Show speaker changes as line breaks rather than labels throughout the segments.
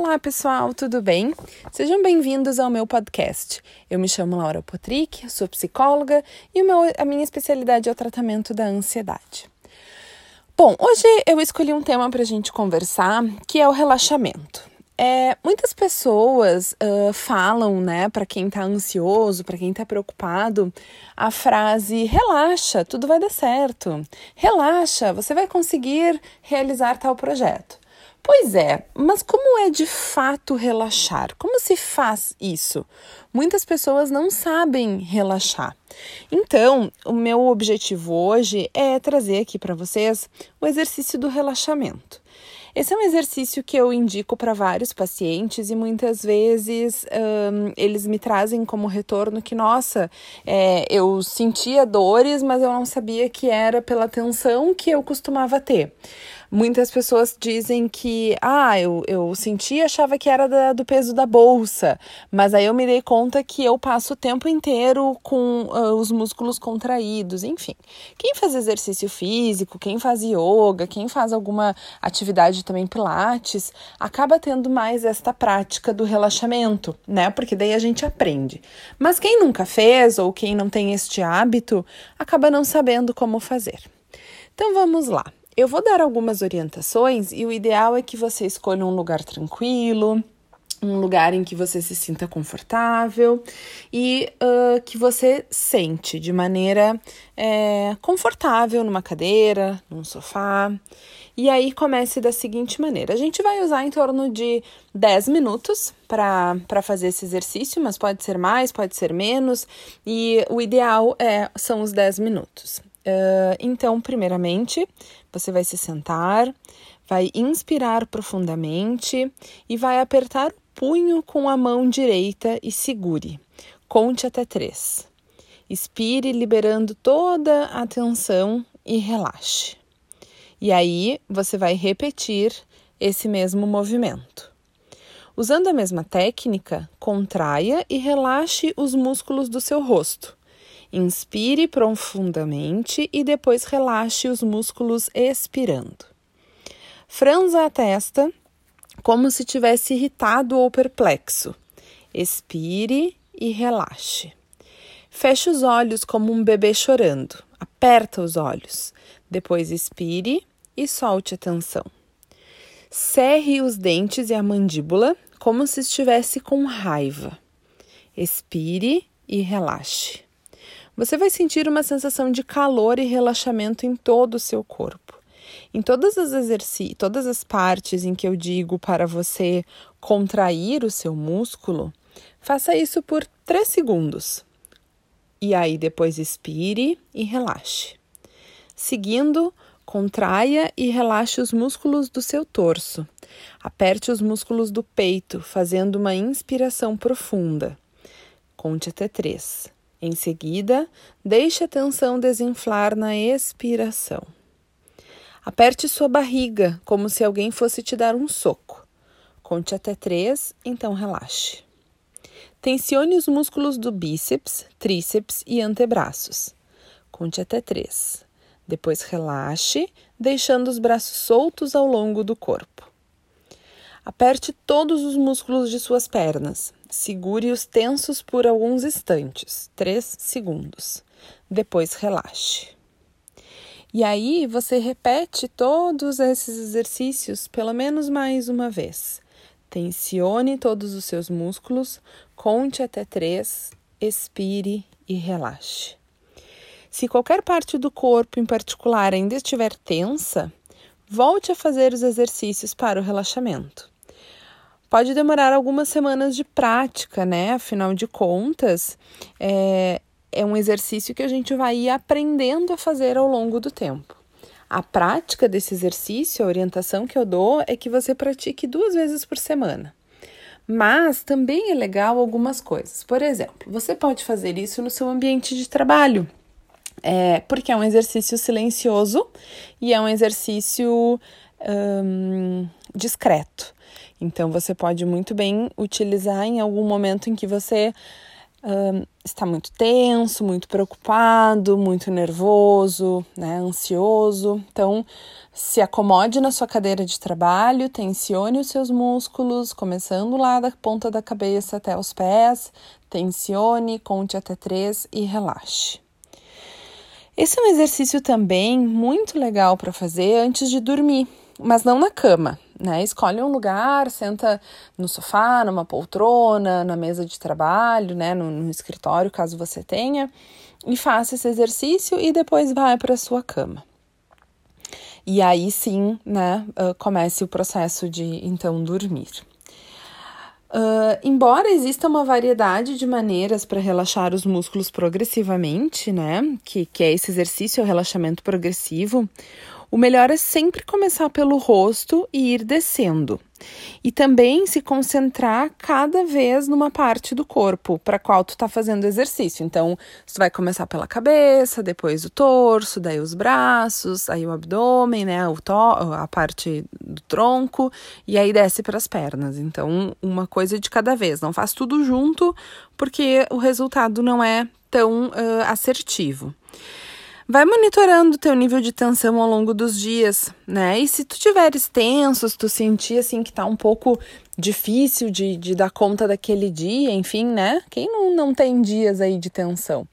Olá, pessoal, tudo bem? Sejam bem-vindos ao meu podcast. Eu me chamo Laura Potrick, sou psicóloga e meu, a minha especialidade é o tratamento da ansiedade. Bom, hoje eu escolhi um tema para a gente conversar que é o relaxamento. É, muitas pessoas uh, falam, né, para quem está ansioso, para quem está preocupado, a frase relaxa, tudo vai dar certo. Relaxa, você vai conseguir realizar tal projeto. Pois é, mas como é de fato relaxar? Como se faz isso? Muitas pessoas não sabem relaxar. Então, o meu objetivo hoje é trazer aqui para vocês o exercício do relaxamento. Esse é um exercício que eu indico para vários pacientes e muitas vezes um, eles me trazem como retorno que, nossa, é, eu sentia dores, mas eu não sabia que era pela tensão que eu costumava ter. Muitas pessoas dizem que, ah, eu, eu senti e achava que era da, do peso da bolsa, mas aí eu me dei conta que eu passo o tempo inteiro com uh, os músculos contraídos, enfim. Quem faz exercício físico, quem faz yoga, quem faz alguma atividade também pilates, acaba tendo mais esta prática do relaxamento, né? Porque daí a gente aprende. Mas quem nunca fez ou quem não tem este hábito, acaba não sabendo como fazer. Então vamos lá. Eu vou dar algumas orientações e o ideal é que você escolha um lugar tranquilo, um lugar em que você se sinta confortável e uh, que você sente de maneira é, confortável numa cadeira, num sofá. E aí comece da seguinte maneira: a gente vai usar em torno de 10 minutos para fazer esse exercício, mas pode ser mais, pode ser menos, e o ideal é, são os 10 minutos. Uh, então, primeiramente, você vai se sentar, vai inspirar profundamente e vai apertar o punho com a mão direita e segure. Conte até três. Expire, liberando toda a tensão e relaxe. E aí você vai repetir esse mesmo movimento. Usando a mesma técnica, contraia e relaxe os músculos do seu rosto Inspire profundamente e depois relaxe os músculos expirando. Franza a testa como se tivesse irritado ou perplexo. Expire e relaxe. Feche os olhos como um bebê chorando. Aperta os olhos. Depois expire e solte a tensão. Cerre os dentes e a mandíbula como se estivesse com raiva. Expire e relaxe. Você vai sentir uma sensação de calor e relaxamento em todo o seu corpo. Em todas as exercícios, todas as partes em que eu digo para você contrair o seu músculo, faça isso por 3 segundos. E aí depois expire e relaxe. Seguindo, contraia e relaxe os músculos do seu torso. Aperte os músculos do peito, fazendo uma inspiração profunda. Conte até três. Em seguida, deixe a tensão desinflar na expiração. Aperte sua barriga como se alguém fosse te dar um soco. Conte até três, então relaxe. Tensione os músculos do bíceps, tríceps e antebraços. Conte até três. Depois relaxe, deixando os braços soltos ao longo do corpo. Aperte todos os músculos de suas pernas, Segure-os tensos por alguns instantes, 3 segundos. Depois relaxe. E aí você repete todos esses exercícios pelo menos mais uma vez. Tensione todos os seus músculos, conte até três, expire e relaxe. Se qualquer parte do corpo em particular ainda estiver tensa, volte a fazer os exercícios para o relaxamento. Pode demorar algumas semanas de prática, né? Afinal de contas, é, é um exercício que a gente vai ir aprendendo a fazer ao longo do tempo. A prática desse exercício, a orientação que eu dou é que você pratique duas vezes por semana. Mas também é legal algumas coisas. Por exemplo, você pode fazer isso no seu ambiente de trabalho, é, porque é um exercício silencioso e é um exercício discreto. Então, você pode muito bem utilizar em algum momento em que você está muito tenso, muito preocupado, muito nervoso, né, ansioso. Então, se acomode na sua cadeira de trabalho, tensione os seus músculos, começando lá da ponta da cabeça até os pés. Tensione, conte até três e relaxe. Esse é um exercício também muito legal para fazer antes de dormir, mas não na cama, né? Escolhe um lugar, senta no sofá, numa poltrona, na mesa de trabalho, né? No, no escritório, caso você tenha, e faça esse exercício e depois vai para sua cama. E aí sim, né, uh, comece o processo de então dormir. Uh, embora exista uma variedade de maneiras para relaxar os músculos progressivamente, né, que, que é esse exercício, o relaxamento progressivo, o melhor é sempre começar pelo rosto e ir descendo. E também se concentrar cada vez numa parte do corpo para qual tu está fazendo exercício. Então, tu vai começar pela cabeça, depois o torso, daí os braços, aí o abdômen, né, o a parte do tronco e aí desce para as pernas. Então, uma coisa de cada vez. Não faz tudo junto, porque o resultado não é tão uh, assertivo. Vai monitorando o teu nível de tensão ao longo dos dias, né? E se tu tiveres tenso, se tu sentir assim que tá um pouco difícil de, de dar conta daquele dia, enfim, né? Quem não, não tem dias aí de tensão?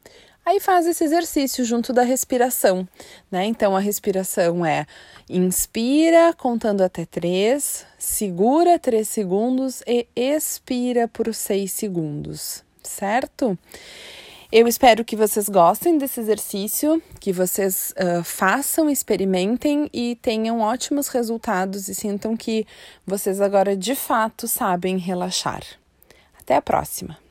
Aí faz esse exercício junto da respiração, né? Então a respiração é inspira contando até três, segura três segundos e expira por seis segundos, certo? Eu espero que vocês gostem desse exercício, que vocês uh, façam, experimentem e tenham ótimos resultados e sintam que vocês agora de fato sabem relaxar. Até a próxima!